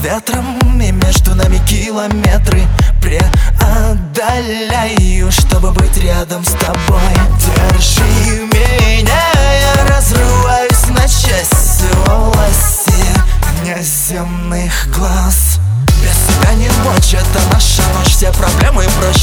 ветром И между нами километры. Преодоляю Чтобы быть рядом с тобой. Держи меня, я разрываюсь на части Волоси неземных глаз. Без тебя не ночь, это наша ночь Все проблемы прочь,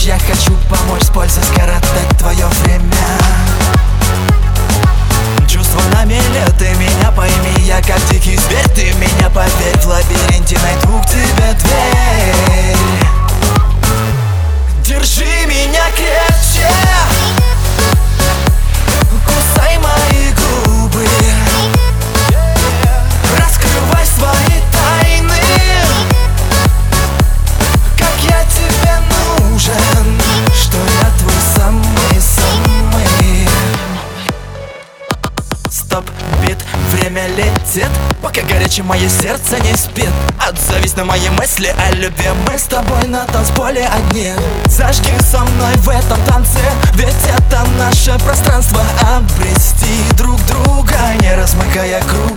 Стоп, бит, время летит Пока горячее мое сердце не спит. Отзовись на мои мысли о любви Мы с тобой на танцполе одни. Зажги со мной в этом танце Ведь это наше пространство. Обрести друг друга Не размыкая круга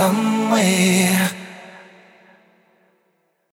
somewhere.